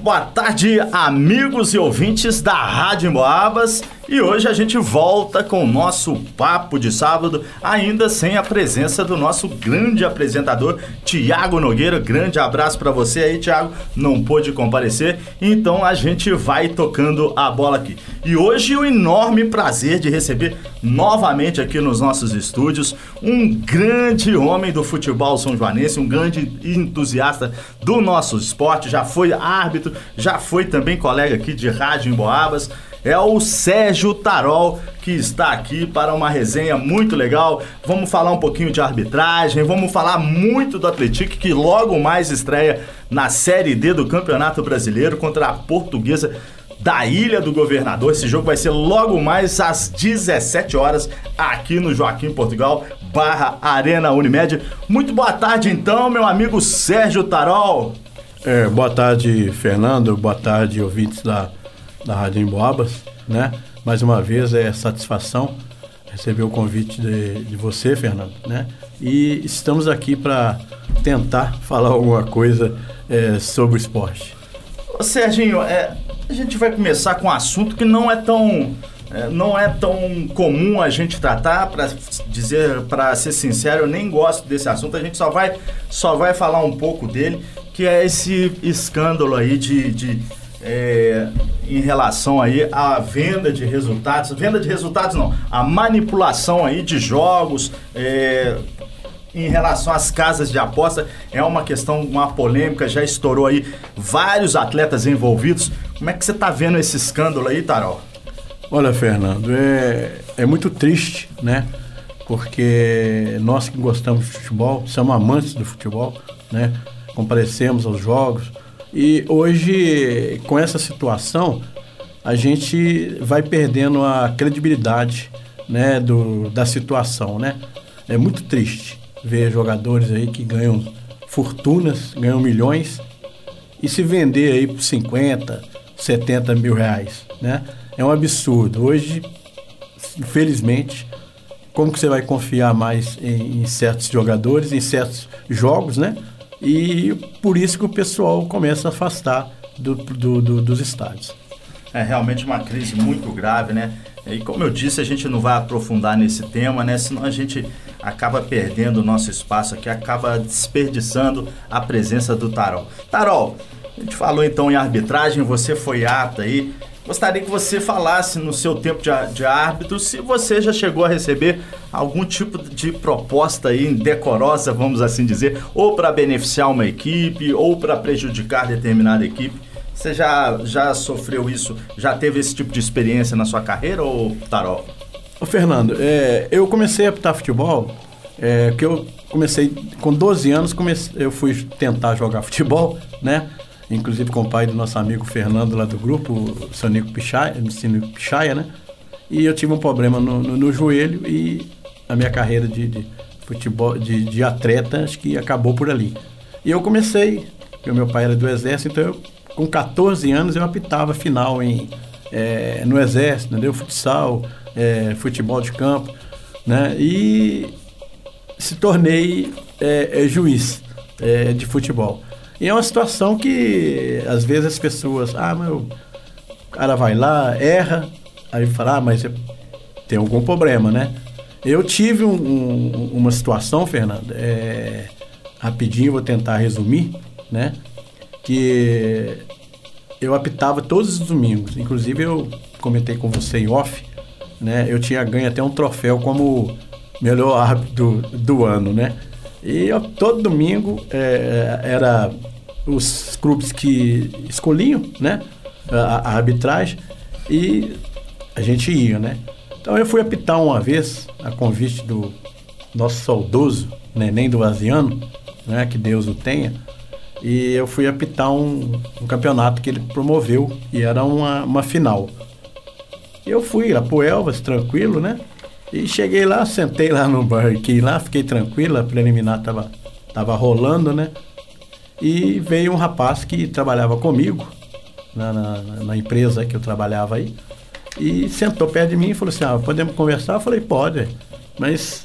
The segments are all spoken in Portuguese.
Boa tarde, amigos e ouvintes da Rádio Emboabas. E hoje a gente volta com o nosso papo de sábado, ainda sem a presença do nosso grande apresentador, Tiago Nogueira. Grande abraço para você aí, Tiago. Não pôde comparecer, então a gente vai tocando a bola aqui. E hoje o enorme prazer de receber novamente aqui nos nossos estúdios um grande homem do futebol são joanense, um grande entusiasta do nosso esporte, já foi árbitro, já foi também colega aqui de rádio em Boabas é o Sérgio Tarol que está aqui para uma resenha muito legal. Vamos falar um pouquinho de arbitragem, vamos falar muito do Atlético que logo mais estreia na Série D do Campeonato Brasileiro contra a Portuguesa da Ilha do Governador. Esse jogo vai ser logo mais às 17 horas aqui no Joaquim Portugal, barra Arena Unimed. Muito boa tarde então, meu amigo Sérgio Tarol. É, boa tarde, Fernando. Boa tarde, ouvintes da da Rádio Emboabas, né? Mais uma vez é satisfação receber o convite de, de você, Fernando, né? E estamos aqui para tentar falar alguma coisa é, sobre o esporte. Ô, Serginho, é, a gente vai começar com um assunto que não é tão é, não é tão comum a gente tratar, para dizer, para ser sincero, eu nem gosto desse assunto. A gente só vai, só vai falar um pouco dele, que é esse escândalo aí de, de é, em relação aí à venda de resultados, venda de resultados não, a manipulação aí de jogos, é, em relação às casas de aposta, é uma questão, uma polêmica, já estourou aí vários atletas envolvidos. Como é que você está vendo esse escândalo aí, Tarol? Olha, Fernando, é, é muito triste, né? Porque nós que gostamos de futebol, somos amantes do futebol, né? Comparecemos aos jogos, e hoje, com essa situação, a gente vai perdendo a credibilidade né, do, da situação. Né? É muito triste ver jogadores aí que ganham fortunas, ganham milhões e se vender aí por 50, 70 mil reais. Né? É um absurdo. Hoje, infelizmente, como que você vai confiar mais em, em certos jogadores, em certos jogos, né? E por isso que o pessoal começa a afastar do, do, do, dos estádios. É realmente uma crise muito grave, né? E como eu disse, a gente não vai aprofundar nesse tema, né? Senão a gente acaba perdendo o nosso espaço aqui, acaba desperdiçando a presença do Tarol. Tarol, a gente falou então em arbitragem, você foi apto aí. Gostaria que você falasse no seu tempo de, de árbitro se você já chegou a receber algum tipo de proposta aí indecorosa, vamos assim dizer, ou para beneficiar uma equipe ou para prejudicar determinada equipe. Você já, já sofreu isso? Já teve esse tipo de experiência na sua carreira ou Tarol? Ô Fernando, é, eu comecei a apitar futebol, é, que eu comecei com 12 anos, comecei, eu fui tentar jogar futebol, né? Inclusive com o pai do nosso amigo Fernando lá do grupo, o Sonico Pichaia, Pichaia, né? E eu tive um problema no, no, no joelho e a minha carreira de, de futebol, de, de, atleta, acho que acabou por ali. E eu comecei, porque meu pai era do exército, então eu, com 14 anos eu apitava final em, é, no exército, entendeu? Futsal, é, futebol de campo, né? E se tornei é, é juiz é, de futebol. E é uma situação que às vezes as pessoas, ah, mas o cara vai lá, erra, aí fala, ah, mas tem algum problema, né? Eu tive um, um, uma situação, Fernando, é, rapidinho vou tentar resumir, né? Que eu apitava todos os domingos, inclusive eu comentei com você em off, né? Eu tinha ganho até um troféu como melhor árbitro do, do ano, né? E eu, todo domingo é, era os clubes que escolhiam, né? A, a, arbitragem e a gente ia, né? Então eu fui apitar uma vez, a convite do nosso saudoso Neném do Aziano, né? Que Deus o tenha. E eu fui apitar um, um campeonato que ele promoveu e era uma, uma final. Eu fui lá pro Elvas, tranquilo, né? E cheguei lá, sentei lá no barquinho lá, fiquei tranquilo, a preliminar tava, tava rolando, né? E veio um rapaz que trabalhava comigo, na, na, na empresa que eu trabalhava aí, e sentou perto de mim e falou assim, ah, podemos conversar? Eu falei, pode, mas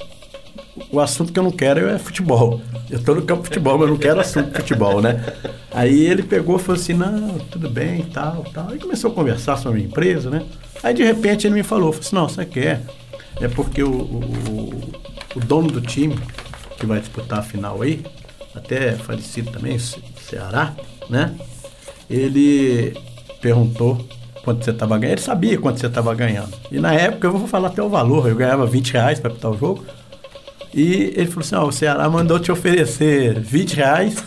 o assunto que eu não quero é futebol. Eu estou no campo de futebol, mas eu não quero assunto de futebol, né? Aí ele pegou e falou assim, não, tudo bem, tal, tal. Aí começou a conversar sobre a empresa, né? Aí de repente ele me falou, falou assim, não, você quer? É porque o, o, o dono do time que vai disputar a final aí, até falecido também, Ceará, né? Ele perguntou quanto você estava ganhando. Ele sabia quanto você estava ganhando. E na época, eu vou falar até o valor, eu ganhava 20 reais para apitar o jogo. E ele falou assim: Ó, o Ceará mandou te oferecer 20 reais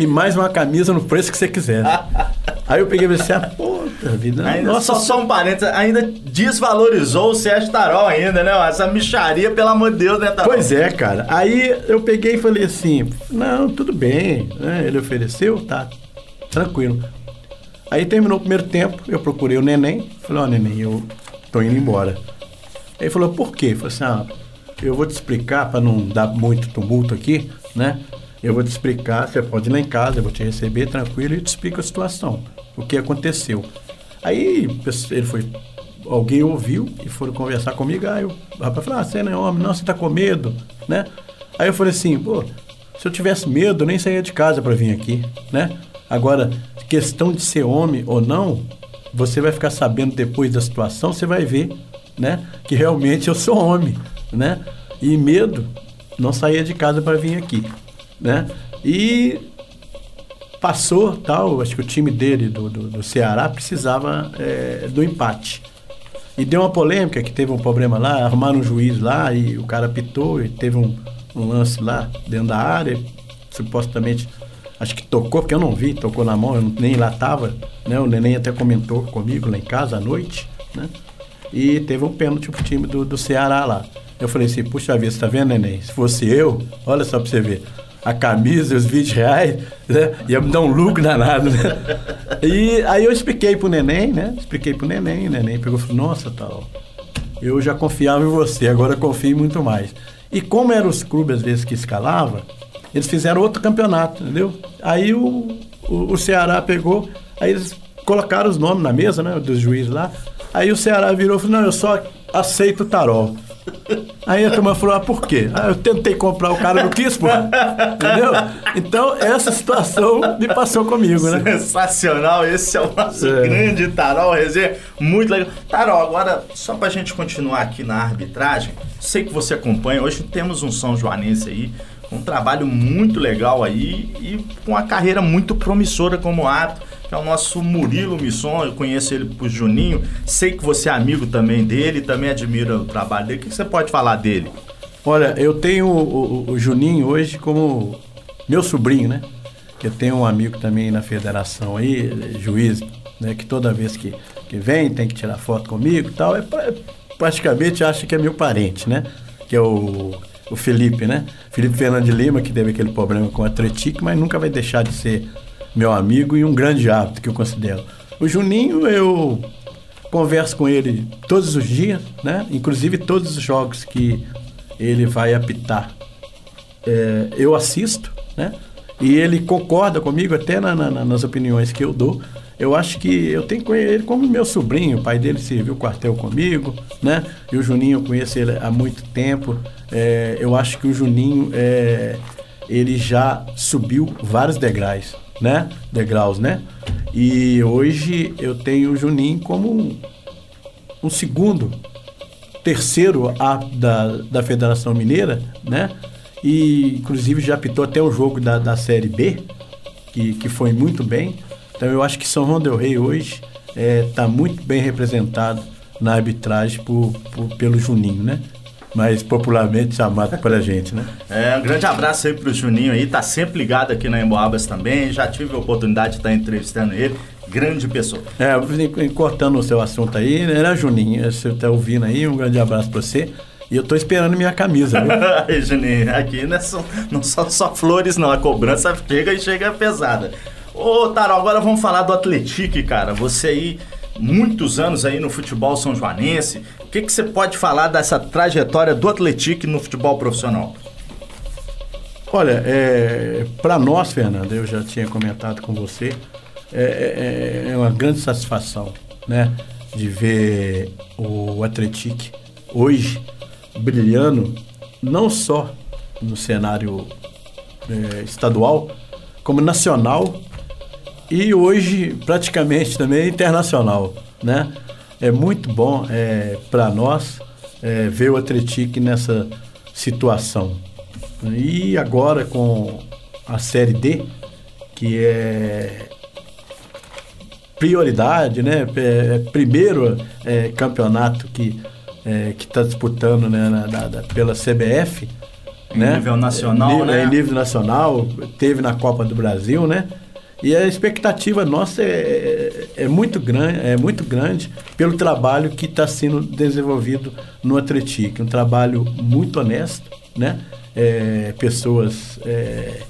e mais uma camisa no preço que você quiser. Aí eu peguei e falei assim: ah, puta vida. Ainda, nossa, só, só um parênteses, ainda desvalorizou o Sérgio Tarol ainda, né? Essa micharia, pelo amor de Deus, né, Tarol? Pois é, cara. Aí eu peguei e falei assim: não, tudo bem. Né? Ele ofereceu, tá, tranquilo. Aí terminou o primeiro tempo, eu procurei o neném, falei: ó, oh, neném, eu tô indo embora. Aí ele falou: por quê? Eu falei assim: ah eu vou te explicar, para não dar muito tumulto aqui, né? Eu vou te explicar, você pode ir lá em casa, eu vou te receber tranquilo e te explico a situação, o que aconteceu. Aí ele foi, alguém ouviu e foram conversar comigo, aí o rapaz falou, ah, você não é homem, não, você tá com medo, né? Aí eu falei assim, pô, se eu tivesse medo, eu nem saía de casa para vir aqui, né? Agora, questão de ser homem ou não, você vai ficar sabendo depois da situação, você vai ver, né? Que realmente eu sou homem né? E medo, não saía de casa para vir aqui, né? E passou, tal, acho que o time dele, do, do, do Ceará, precisava é, do empate. E deu uma polêmica, que teve um problema lá, arrumaram um juiz lá e o cara pitou e teve um, um lance lá dentro da área, supostamente, acho que tocou, porque eu não vi, tocou na mão, eu nem lá tava, né? O neném até comentou comigo lá em casa à noite, né? E teve um pênalti pro time do, do Ceará lá. Eu falei assim, puxa vida, você tá vendo, neném? Se fosse eu, olha só pra você ver. A camisa e os 20 reais, né? Ia me dar um lucro danado, né? E aí eu expliquei pro neném, né? Expliquei pro neném, o neném pegou e falou, nossa, tal, eu já confiava em você, agora confio muito mais. E como eram os clubes, às vezes, que escalava, eles fizeram outro campeonato, entendeu? Aí o, o, o Ceará pegou, aí eles colocaram os nomes na mesa, né? Dos juízes lá. Aí o Ceará virou e falou, não, eu só aceito o tarol. Aí a turma falou, ah, por quê? Ah, eu tentei comprar, o cara não quis, pô. Entendeu? Então, essa situação me passou comigo, né? Sensacional, esse é o nosso é. grande Tarol Resenha, muito legal. Tarol, agora, só pra gente continuar aqui na arbitragem, sei que você acompanha, hoje temos um São Joanense aí, um trabalho muito legal aí e com uma carreira muito promissora como ato que é o nosso Murilo Misson. Eu conheço ele por Juninho, sei que você é amigo também dele, também admira o trabalho dele. O que você pode falar dele? Olha, eu tenho o, o, o Juninho hoje como meu sobrinho, né? Eu tenho um amigo também na federação aí, juiz, né? Que toda vez que, que vem tem que tirar foto comigo e tal. É, praticamente acha que é meu parente, né? Que é o, o Felipe, né? Felipe Fernando de Lima, que teve aquele problema com a Atletique, mas nunca vai deixar de ser meu amigo e um grande hábito que eu considero. O Juninho, eu converso com ele todos os dias, né? Inclusive todos os jogos que ele vai apitar, é, eu assisto, né? E ele concorda comigo até na, na, nas opiniões que eu dou. Eu acho que eu tenho ele como meu sobrinho, o pai dele serviu quartel comigo, né? E o Juninho eu conheço ele há muito tempo. É, eu acho que o Juninho é, ele já subiu vários degraus né? Degraus, né? E hoje eu tenho o Juninho como um, segundo, terceiro A da, da Federação Mineira, né? E inclusive já apitou até o jogo da, da Série B, que, que foi muito bem. Então eu acho que São João Del Rey hoje está é, tá muito bem representado na arbitragem por, por, pelo Juninho, né? Mais popularmente chamado pra gente, né? É, um grande abraço aí pro Juninho aí, tá sempre ligado aqui na Emboabas também, já tive a oportunidade de estar entrevistando ele, grande pessoa. É, cortando o seu assunto aí, era Juninho, você tá ouvindo aí, um grande abraço pra você. E eu tô esperando minha camisa, viu? Juninho, aqui não, é só, não são só flores não, a cobrança chega e chega pesada. Ô, Taro, agora vamos falar do Atletique, cara. Você aí muitos anos aí no futebol são joanense. O que, que você pode falar dessa trajetória do Atlético no futebol profissional? Olha, é, para nós, Fernando, eu já tinha comentado com você, é, é, é uma grande satisfação, né, de ver o Atlético hoje brilhando não só no cenário é, estadual, como nacional e hoje praticamente também internacional, né? É muito bom é, para nós é, ver o Atletique nessa situação. E agora com a Série D, que é prioridade, né? É, é primeiro é, campeonato que é, que está disputando né, na, na, pela CBF, em né? nível nacional, nível, né? Em nível nacional, teve na Copa do Brasil, né? E a expectativa nossa é, é, muito, grande, é muito grande pelo trabalho que está sendo desenvolvido no Atletique. Um trabalho muito honesto, né? É, pessoas é,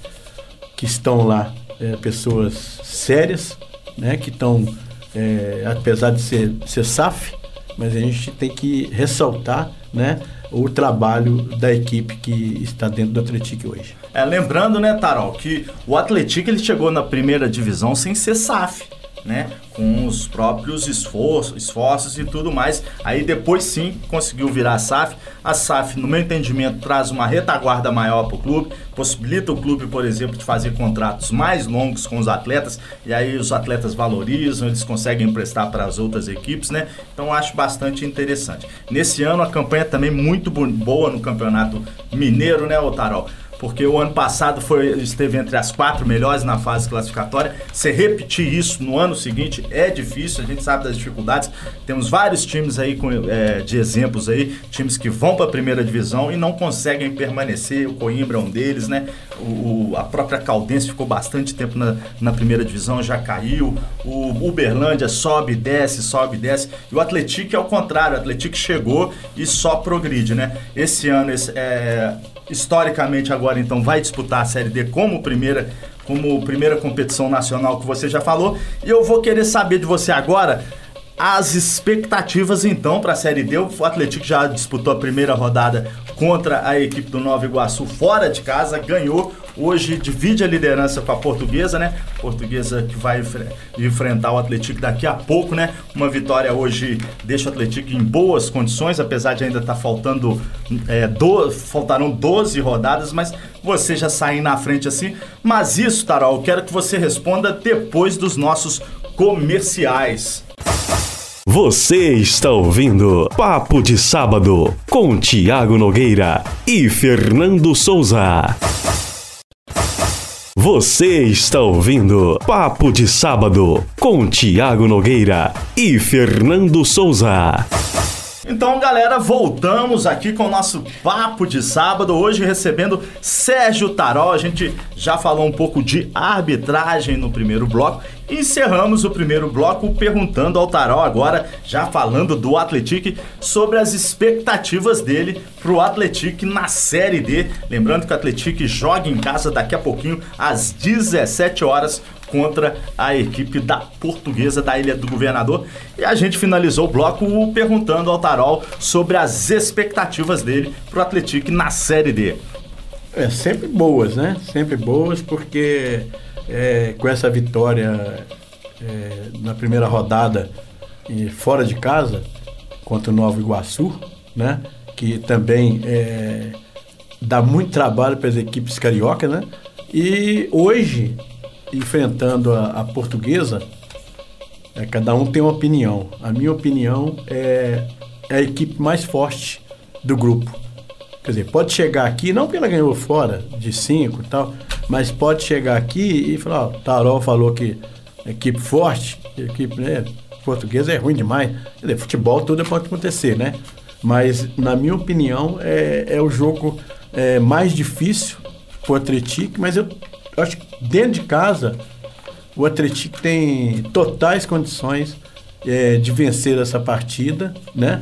que estão lá, é, pessoas sérias, né? Que estão, é, apesar de ser, ser SAF, mas a gente tem que ressaltar, né? O trabalho da equipe que está dentro do Atlético hoje. É, lembrando, né, Tarol, que o Atlético ele chegou na primeira divisão sem ser SAF né? Com os próprios esforços, esforços e tudo mais. Aí depois sim conseguiu virar a SAF. A SAF, no meu entendimento, traz uma retaguarda maior para o clube, possibilita o clube, por exemplo, de fazer contratos mais longos com os atletas, e aí os atletas valorizam, eles conseguem emprestar para as outras equipes, né? Então acho bastante interessante. Nesse ano a campanha também muito boa no Campeonato Mineiro, né, Otarol? Porque o ano passado foi, esteve entre as quatro melhores na fase classificatória. Se repetir isso no ano seguinte é difícil, a gente sabe das dificuldades. Temos vários times aí com, é, de exemplos aí, times que vão para a primeira divisão e não conseguem permanecer. O Coimbra é um deles, né? O, a própria Caldense ficou bastante tempo na, na primeira divisão, já caiu. O Uberlândia sobe, desce, sobe, desce. E o Atlético é o contrário, o Atlético chegou e só progride, né? Esse ano, esse, é, historicamente agora então vai disputar a Série D como primeira como primeira competição nacional que você já falou. E eu vou querer saber de você agora as expectativas então para a Série D. O Atlético já disputou a primeira rodada contra a equipe do Nova Iguaçu fora de casa, ganhou. Hoje divide a liderança com a Portuguesa, né? Portuguesa que vai enfrentar o Atlético daqui a pouco, né? Uma vitória hoje deixa o Atlético em boas condições, apesar de ainda estar tá faltando é, do, faltarão 12 rodadas, mas você já sai na frente assim. Mas isso, Tarol, quero que você responda depois dos nossos comerciais. Você está ouvindo Papo de Sábado com Tiago Nogueira e Fernando Souza. Você está ouvindo Papo de Sábado com Tiago Nogueira e Fernando Souza. Então, galera, voltamos aqui com o nosso papo de sábado. Hoje recebendo Sérgio Tarol. A gente já falou um pouco de arbitragem no primeiro bloco. Encerramos o primeiro bloco perguntando ao Tarol agora, já falando do Atlético, sobre as expectativas dele pro Atlético na Série D. Lembrando que o Atlético joga em casa daqui a pouquinho às 17 horas contra a equipe da Portuguesa da Ilha do Governador. E a gente finalizou o bloco perguntando ao Tarol sobre as expectativas dele para o Atlético na Série D. É, sempre boas, né? Sempre boas, porque é, com essa vitória é, na primeira rodada e fora de casa contra o Nova Iguaçu, né? Que também é, dá muito trabalho para as equipes cariocas, né? E hoje enfrentando a, a portuguesa, é, cada um tem uma opinião. A minha opinião é, é a equipe mais forte do grupo. Quer dizer, pode chegar aqui, não porque ela ganhou fora de cinco e tal, mas pode chegar aqui e falar, ó, Tarol falou que equipe forte, equipe né, portuguesa é ruim demais. Quer dizer, futebol tudo pode acontecer, né? Mas, na minha opinião, é, é o jogo é, mais difícil pro Atlético, mas eu acho que dentro de casa, o Atlético tem totais condições é, de vencer essa partida, né?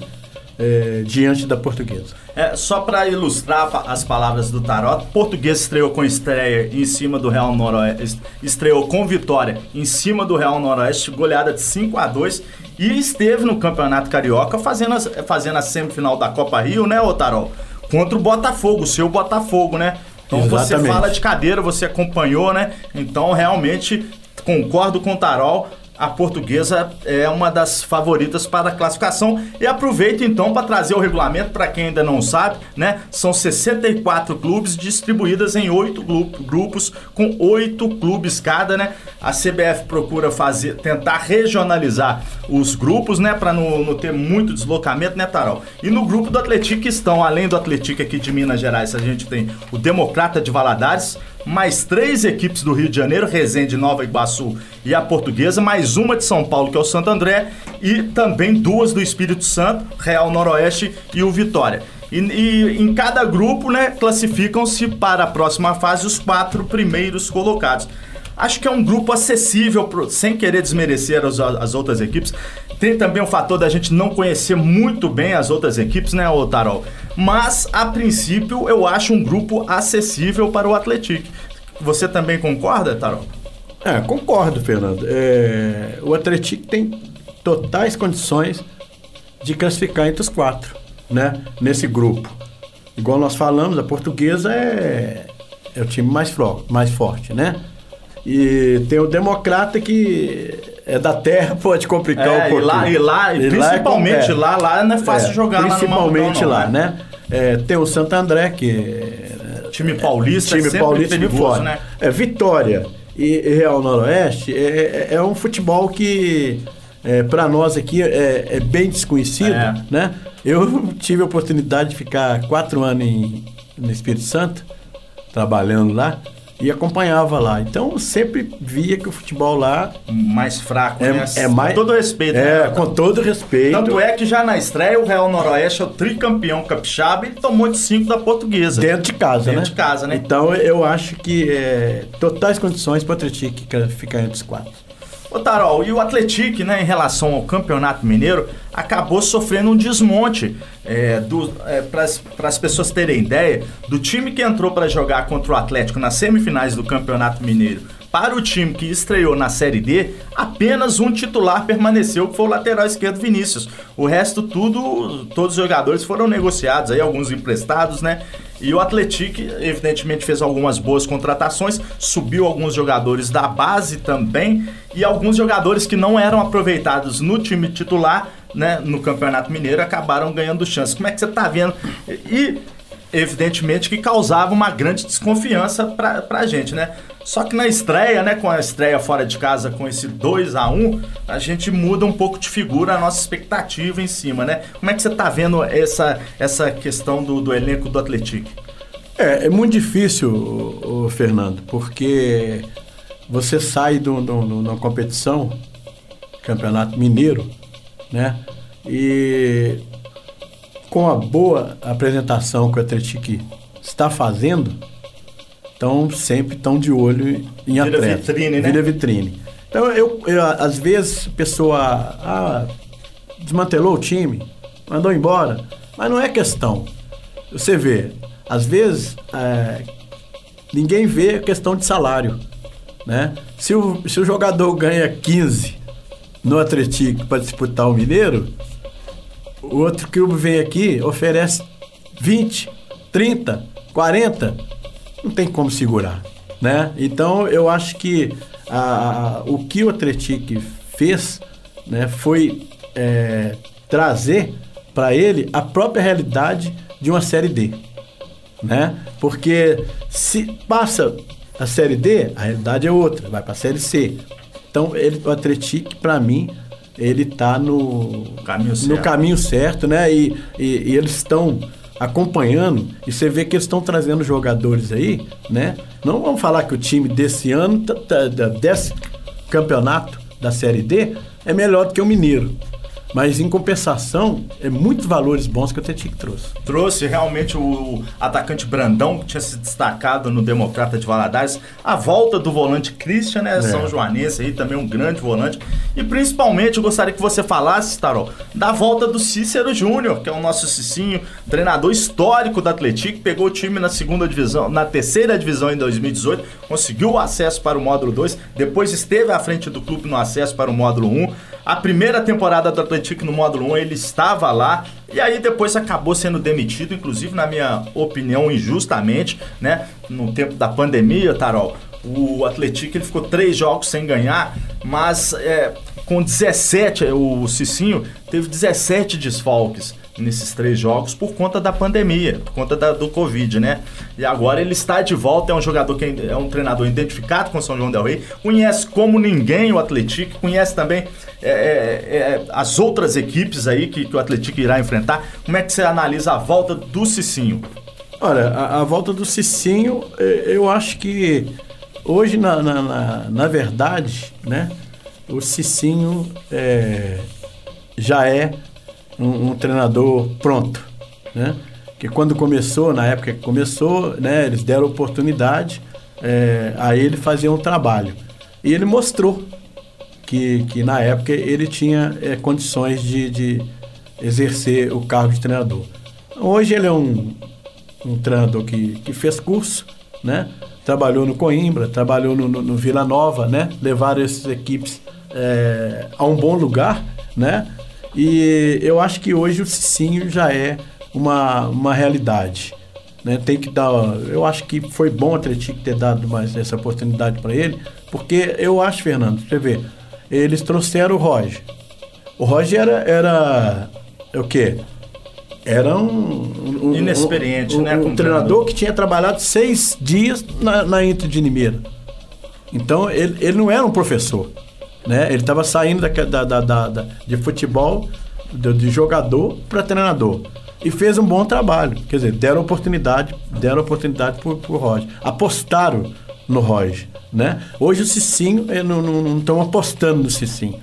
É, diante da portuguesa. É, só para ilustrar as palavras do Tarot, português estreou com estreia em cima do Real Noroeste, estreou com vitória em cima do Real Noroeste, goleada de 5 a 2 e esteve no Campeonato Carioca fazendo, fazendo a semifinal da Copa Rio, né, Otarol? Contra o Botafogo, o seu Botafogo, né? Então Exatamente. você fala de cadeira, você acompanhou, né? Então realmente concordo com o Tarol. A portuguesa é uma das favoritas para a classificação. E aproveito então para trazer o regulamento para quem ainda não sabe, né? São 64 clubes distribuídas em oito grupos com oito clubes cada, né? A CBF procura fazer, tentar regionalizar os grupos, né? Para não, não, ter muito deslocamento, né, Tarol? E no grupo do Atlético estão, além do Atlético aqui de Minas Gerais, a gente tem o Democrata de Valadares, mais três equipes do Rio de Janeiro, Resende, Nova Iguaçu e a Portuguesa, mais uma de São Paulo, que é o Santo André, e também duas do Espírito Santo, Real Noroeste e o Vitória. E, e em cada grupo, né, classificam-se para a próxima fase os quatro primeiros colocados. Acho que é um grupo acessível, pro, sem querer desmerecer as, as outras equipes. Tem também o fator da gente não conhecer muito bem as outras equipes, né, Tarol? Mas, a princípio, eu acho um grupo acessível para o Atlético. Você também concorda, Tarol? É, concordo, Fernando. É, o Atlético tem totais condições de classificar entre os quatro, né? Nesse grupo. Igual nós falamos, a portuguesa é, é o time mais, mais forte, né? E tem o democrata que é da terra, pode complicar é, um pouquinho. E lá, e lá, e principalmente lá, lá, lá não é fácil é, jogar Principalmente lá, lá né? É, tem o Santo André, que é, time paulista, time paulista de fora. Né? É, Vitória e Real Noroeste é, é, é um futebol que é, para nós aqui é, é bem desconhecido, né? Eu tive a oportunidade de ficar quatro anos em, no Espírito Santo, trabalhando lá e acompanhava lá. Então sempre via que o futebol lá mais fraco, é, né? é mais com todo respeito, é, né? com todo respeito. Tanto é que já na estreia o Real Noroeste é o tricampeão capixaba e tomou de 5 da Portuguesa. Dentro de casa, Dentro né? de casa, né? Então eu acho que é, totais condições para o Atlético ficar entre os quatro. Ô Tarol, e o Atlético, né, em relação ao Campeonato Mineiro, acabou sofrendo um desmonte. É, é, para as pessoas terem ideia, do time que entrou para jogar contra o Atlético nas semifinais do Campeonato Mineiro para o time que estreou na Série D, apenas um titular permaneceu, que foi o lateral esquerdo Vinícius. O resto tudo, todos os jogadores foram negociados, aí alguns emprestados, né? E o Atlético, evidentemente, fez algumas boas contratações, subiu alguns jogadores da base também e alguns jogadores que não eram aproveitados no time titular, né, no Campeonato Mineiro, acabaram ganhando chance. Como é que você está vendo? E evidentemente que causava uma grande desconfiança pra, pra gente, né? Só que na estreia, né, com a estreia fora de casa com esse 2 a 1 a gente muda um pouco de figura a nossa expectativa em cima, né? Como é que você tá vendo essa, essa questão do, do elenco do Atlético? É, é muito difícil, o, Fernando, porque você sai de uma competição, campeonato mineiro, né? E com a boa apresentação que o Atlético está fazendo, estão sempre tão de olho em Vira atleta. vitrine, né? Vira vitrine. Então, eu, eu, às vezes, a pessoa ah, desmantelou o time, mandou embora, mas não é questão. Você vê, às vezes, é, ninguém vê a questão de salário. Né? Se, o, se o jogador ganha 15 no Atlético para disputar o Mineiro, o outro clube vem aqui, oferece 20, 30, 40, não tem como segurar, né? Então eu acho que a, a, o que o Atlético fez, né, foi é, trazer para ele a própria realidade de uma série D, né? Porque se passa a série D, a realidade é outra, vai para a série C. Então ele, o Atlético para mim ele está no caminho certo. no caminho certo, né? E, e, e eles estão acompanhando e você vê que eles estão trazendo jogadores aí, né? Não vamos falar que o time desse ano, desse campeonato da Série D, é melhor do que o Mineiro. Mas em compensação, é muitos valores bons que o Tetic trouxe. Trouxe realmente o atacante Brandão, que tinha se destacado no Democrata de Valadares, a volta do volante Christian, né? É. São Joanense aí, também um grande volante. E principalmente eu gostaria que você falasse, Tarol, da volta do Cícero Júnior, que é o nosso Cicinho, treinador histórico do Atlético, pegou o time na segunda divisão, na terceira divisão em 2018, conseguiu o acesso para o módulo 2, depois esteve à frente do clube no acesso para o módulo 1. A primeira temporada do Atlético no módulo 1 ele estava lá e aí depois acabou sendo demitido, inclusive na minha opinião injustamente, né? No tempo da pandemia, Tarol, o Atlético ele ficou três jogos sem ganhar mas é, com 17, o Cicinho teve 17 desfalques nesses três jogos por conta da pandemia, por conta da, do Covid, né? E agora ele está de volta, é um jogador que é um treinador identificado com São João Del Rey, conhece como ninguém o Atlético, conhece também é, é, é, as outras equipes aí que, que o Atlético irá enfrentar. Como é que você analisa a volta do Cicinho? Olha, a, a volta do Cicinho, é, eu acho que hoje, na, na, na, na verdade, né, o Cicinho é, já é um, um, treinador pronto, né? Que quando começou, na época que começou, né, eles deram oportunidade é, a ele fazer um trabalho. E ele mostrou que, que na época ele tinha é, condições de, de exercer o cargo de treinador. Hoje ele é um, um treinador que, que fez curso, né? Trabalhou no Coimbra, trabalhou no, no, no Vila Nova, né? Levaram essas equipes é, a um bom lugar, né? E eu acho que hoje o Cicinho já é uma, uma realidade. Né? Tem que dar. Eu acho que foi bom o Atlético ter dado mais essa oportunidade para ele, porque eu acho, Fernando, você vê, eles trouxeram o Roger. O Roger era, era o quê? Era um, um inexperiente, um, né? Um, um treinador que tinha trabalhado seis dias na, na Inter de Limeira. Então ele, ele não era um professor. Né? Ele estava saindo da, da, da, da, de futebol, de, de jogador para treinador. E fez um bom trabalho. Quer dizer, deram oportunidade, deram oportunidade para o Roger. Apostaram no Roger. Né? Hoje o Cicinho, não estão apostando no Cicinho.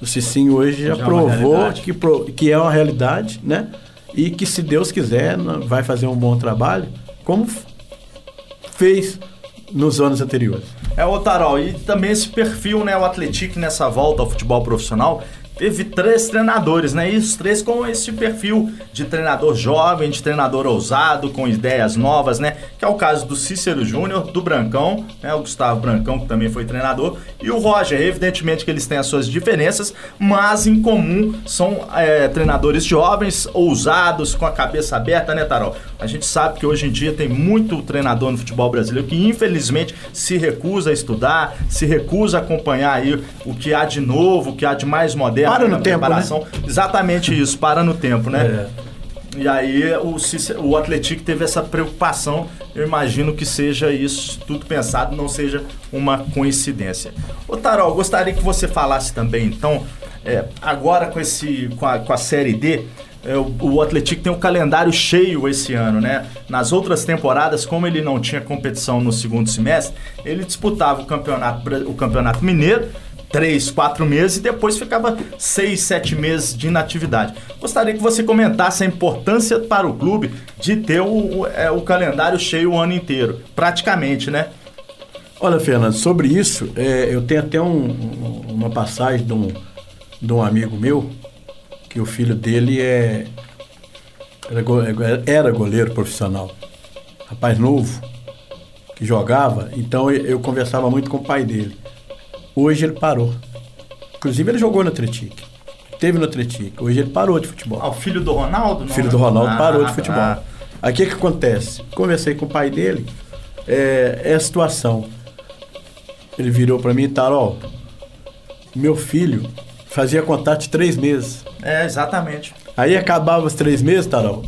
O Cicinho hoje já, já é provou que, que é uma realidade, né? E que se Deus quiser vai fazer um bom trabalho, como fez nos anos anteriores. É, o Tarol, e também esse perfil, né, o Atlético nessa volta ao futebol profissional, teve três treinadores, né? E os três com esse perfil de treinador jovem, de treinador ousado, com ideias novas, né? Que é o caso do Cícero Júnior, do Brancão, né? O Gustavo Brancão, que também foi treinador, e o Roger. Evidentemente que eles têm as suas diferenças, mas em comum são é, treinadores jovens, ousados, com a cabeça aberta, né, Tarol? A gente sabe que hoje em dia tem muito treinador no futebol brasileiro que infelizmente se recusa a estudar, se recusa a acompanhar aí o que há de novo, o que há de mais moderno para no tempo, Né? Exatamente isso, para no tempo, né? É. E aí o, o Atlético teve essa preocupação. Eu imagino que seja isso, tudo pensado, não seja uma coincidência. Ô Tarol, gostaria que você falasse também, então, é, agora com, esse, com, a, com a Série D, o, o Atlético tem um calendário cheio esse ano, né? Nas outras temporadas, como ele não tinha competição no segundo semestre, ele disputava o campeonato, o campeonato mineiro, três, quatro meses e depois ficava seis, sete meses de inatividade. Gostaria que você comentasse a importância para o clube de ter o, o, é, o calendário cheio o ano inteiro, praticamente, né? Olha, Fernando, sobre isso, é, eu tenho até um, uma passagem de um, de um amigo meu, que o filho dele é, era, goleiro profissional, rapaz novo, que jogava, então eu, conversava muito com o pai dele. Hoje ele parou. Inclusive ele jogou no Atlético. Teve no Atlético. Hoje ele parou de futebol. Ah, o filho do Ronaldo? Não, filho do Ronaldo ah, parou de futebol. Ah. Aí o que, que acontece? Conversei com o pai dele. É, é a situação. Ele virou para mim e tal, ó. Meu filho fazia contato de três meses. É, exatamente. Aí acabava os três meses, Tarol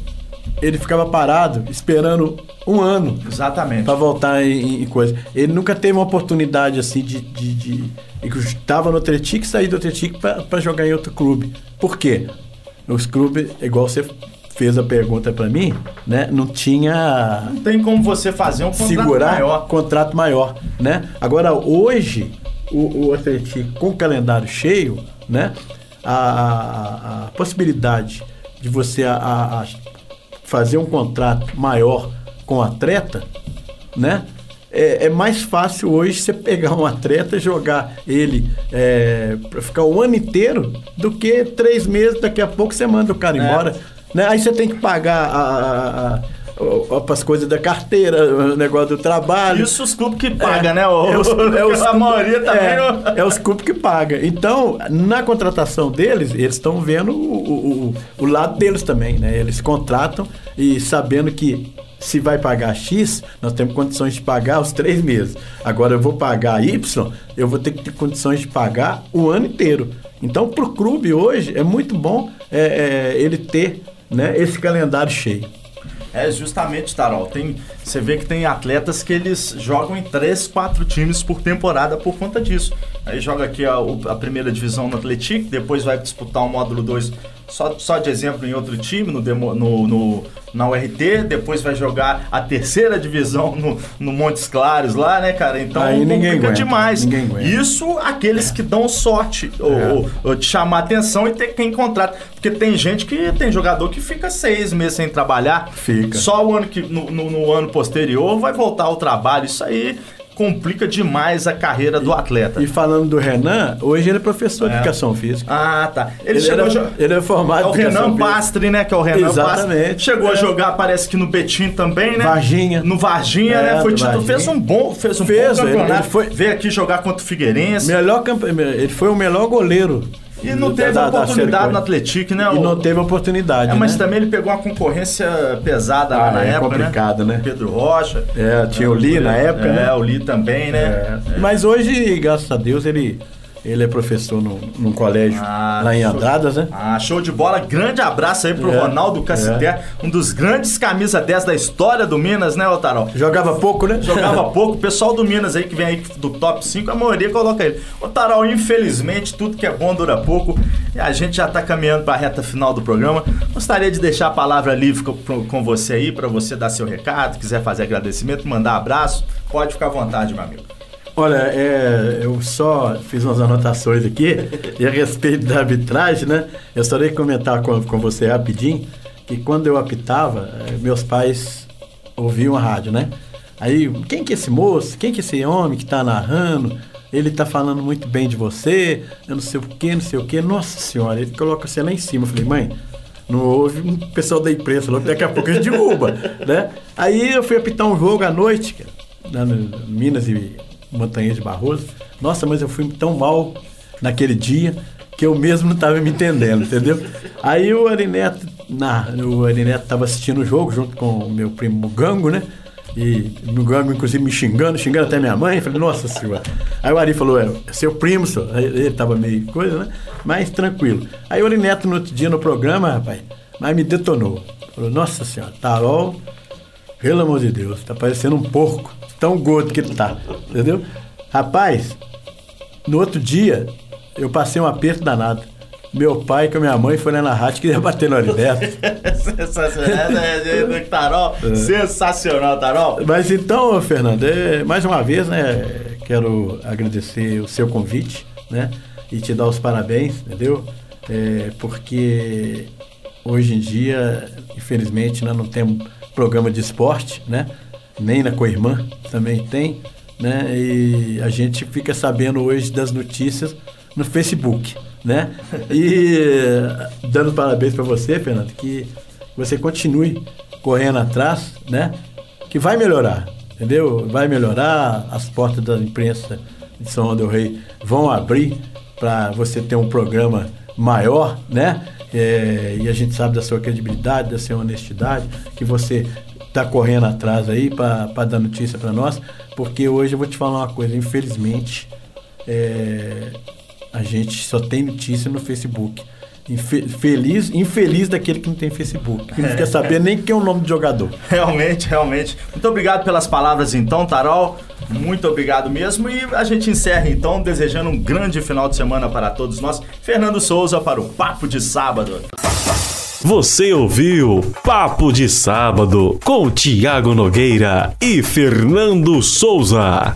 ele ficava parado esperando um ano. Exatamente. Para voltar em, em, coisa. Ele nunca teve uma oportunidade assim de. de, de estava no Atlético e sair do Atlético para jogar em outro clube. Por quê? Nos clubes, igual você fez a pergunta para mim, né? Não tinha. Não tem como você fazer um contrato segurar maior. contrato maior, né? Agora hoje o, o Atlético com o calendário cheio, né? A, a, a possibilidade de você a, a, fazer um contrato maior com o atleta, né? É, é, mais fácil hoje você pegar um atleta e jogar ele é, para ficar o ano inteiro do que três meses, daqui a pouco você manda o cara é. embora. Né? Aí você tem que pagar a, a, a as coisas da carteira, o negócio do trabalho. Isso os clubes que pagam, é, né? O, é os, é os, a maioria também. É, é os clubes que pagam. Então, na contratação deles, eles estão vendo o, o, o, lado deles também, né? Eles contratam e sabendo que se vai pagar X, nós temos condições de pagar os três meses. Agora eu vou pagar Y, eu vou ter que ter condições de pagar o ano inteiro. Então, para o clube hoje, é muito bom é, é, ele ter né, esse calendário cheio. É justamente, Tarol. Tem, você vê que tem atletas que eles jogam em três, quatro times por temporada por conta disso. Aí joga aqui a, a primeira divisão no Atlético, depois vai disputar o módulo 2 só, só de exemplo em outro time, no, demo, no, no, na URT, depois vai jogar a terceira divisão no, no Montes Claros lá, né, cara? Então Aí ninguém aguenta, demais. ninguém aguenta. Isso aqueles que dão sorte ou, É. ou, ou te chamar atenção e ter quem contrata. Porque tem gente que tem jogador que fica seis meses sem trabalhar. Fica. Só o ano que no, no- no ano posterior vai voltar ao trabalho. Isso aí complica demais a carreira do atleta. E falando do Renan, hoje ele é professor de educação física. Ah, tá. Ele, Ele, chegou era, a ele é formado É o Renan. Pastre, né? Que é o Renan Exatamente. Pastre. Chegou a É. jogar, parece que no Betim também, né? Varginha. No Varginha, É, né? Foi. Varginha. Fez um bom, fez um Fez, bom ele- campeonato. ele foi- Veio aqui jogar contra o Figueirense. Melhor campe... Ele foi o melhor goleiro. E não da- teve da- da oportunidade Série no Atlético, né? E não teve oportunidade. É, mas né? também ele pegou uma concorrência pesada lá Ah, na é época, complicado, né? Pedro Rocha. É, tinha o Lee na época, é, né? o Lee também, né? É. Mas hoje, graças a Deus, ele, ele é professor no, num colégio Ah, lá em show- Andradas, né? Ah, show de bola. Grande abraço aí pro É, Ronaldo Cassiter, um dos grandes camisa 10 da história do Minas, né, Otarol? Jogava pouco, né? Jogava pouco. O pessoal do Minas aí que vem aí do top 5, a maioria coloca ele. Ô Tarol, infelizmente, tudo que é bom dura pouco. E a gente já tá caminhando pra reta final do programa. Gostaria de deixar a palavra livre com, com você aí, pra você dar seu recado, quiser fazer agradecimento, mandar abraço. Pode ficar à vontade, meu amigo. Olha, é, eu só fiz umas anotações aqui e a respeito da arbitragem, né? Eu só queria comentar com, com você rapidinho que quando eu apitava, eh, meus pais ouviam a rádio, né? Aí, quem que é esse moço? Quem que é esse homem que tá narrando? Ele tá falando muito bem de você, eu não sei o que, não sei o que. Nossa senhora, ele coloca você lá em cima. Eu falei, mãe, não houve um pessoal da imprensa, logo daqui a pouco a gente derruba, né? Aí eu fui apitar um jogo à noite, cara, lá no Minas e Montanhês de Barroso. Nossa, mas eu fui tão mal naquele dia que eu mesmo não estava me entendendo, entendeu? Aí o Arineto, na, o Arineto estava assistindo o jogo junto com o meu primo Gango, né? E no Gango, inclusive, me xingando, xingando até minha mãe. Falei, nossa senhora. Aí o Ari falou, é, é seu primo, senhor. Ele tava meio coisa, né? Mas tranquilo. Aí o Arineto, no outro dia no programa, rapaz, mas me detonou. Falou, nossa senhora, Tarol, pelo amor de Deus, tá parecendo um porco. Tão gordo que ele tá. Entendeu? Rapaz, no outro dia, eu passei um aperto danado. Meu pai com a minha mãe foi lá na rádio queria bater no Arineto. Sensacional. É, é, é, Tarol, sensacional, Tarol. Mas então, Fernando, é, mais uma vez, né, quero agradecer o seu convite, né, e te dar os parabéns, entendeu? É, porque hoje em dia, infelizmente, nós não temos programa de esporte, né, nem na Coirmã também tem, né, e a gente fica sabendo hoje das notícias no Facebook, né, e dando parabéns para você, Fernando, que você continue correndo atrás, né? Que vai melhorar, entendeu? Vai melhorar, as portas da imprensa de São João del Rei vão abrir para você ter um programa maior, né? É, e a gente sabe da sua credibilidade, da sua honestidade, que você está correndo atrás aí para dar notícia para nós, porque hoje eu vou te falar uma coisa, infelizmente, é, a gente só tem notícia no Facebook. Infe- feliz, infeliz daquele que não tem Facebook, que não fica sabendo nem quem é o nome do jogador. Realmente, realmente. Muito obrigado pelas palavras então, Tarol. Muito obrigado mesmo. E a gente encerra então desejando um grande final de semana para todos nós. Fernando Souza para o Papo de Sábado. Você ouviu Papo de Sábado com Tiago Nogueira e Fernando Souza.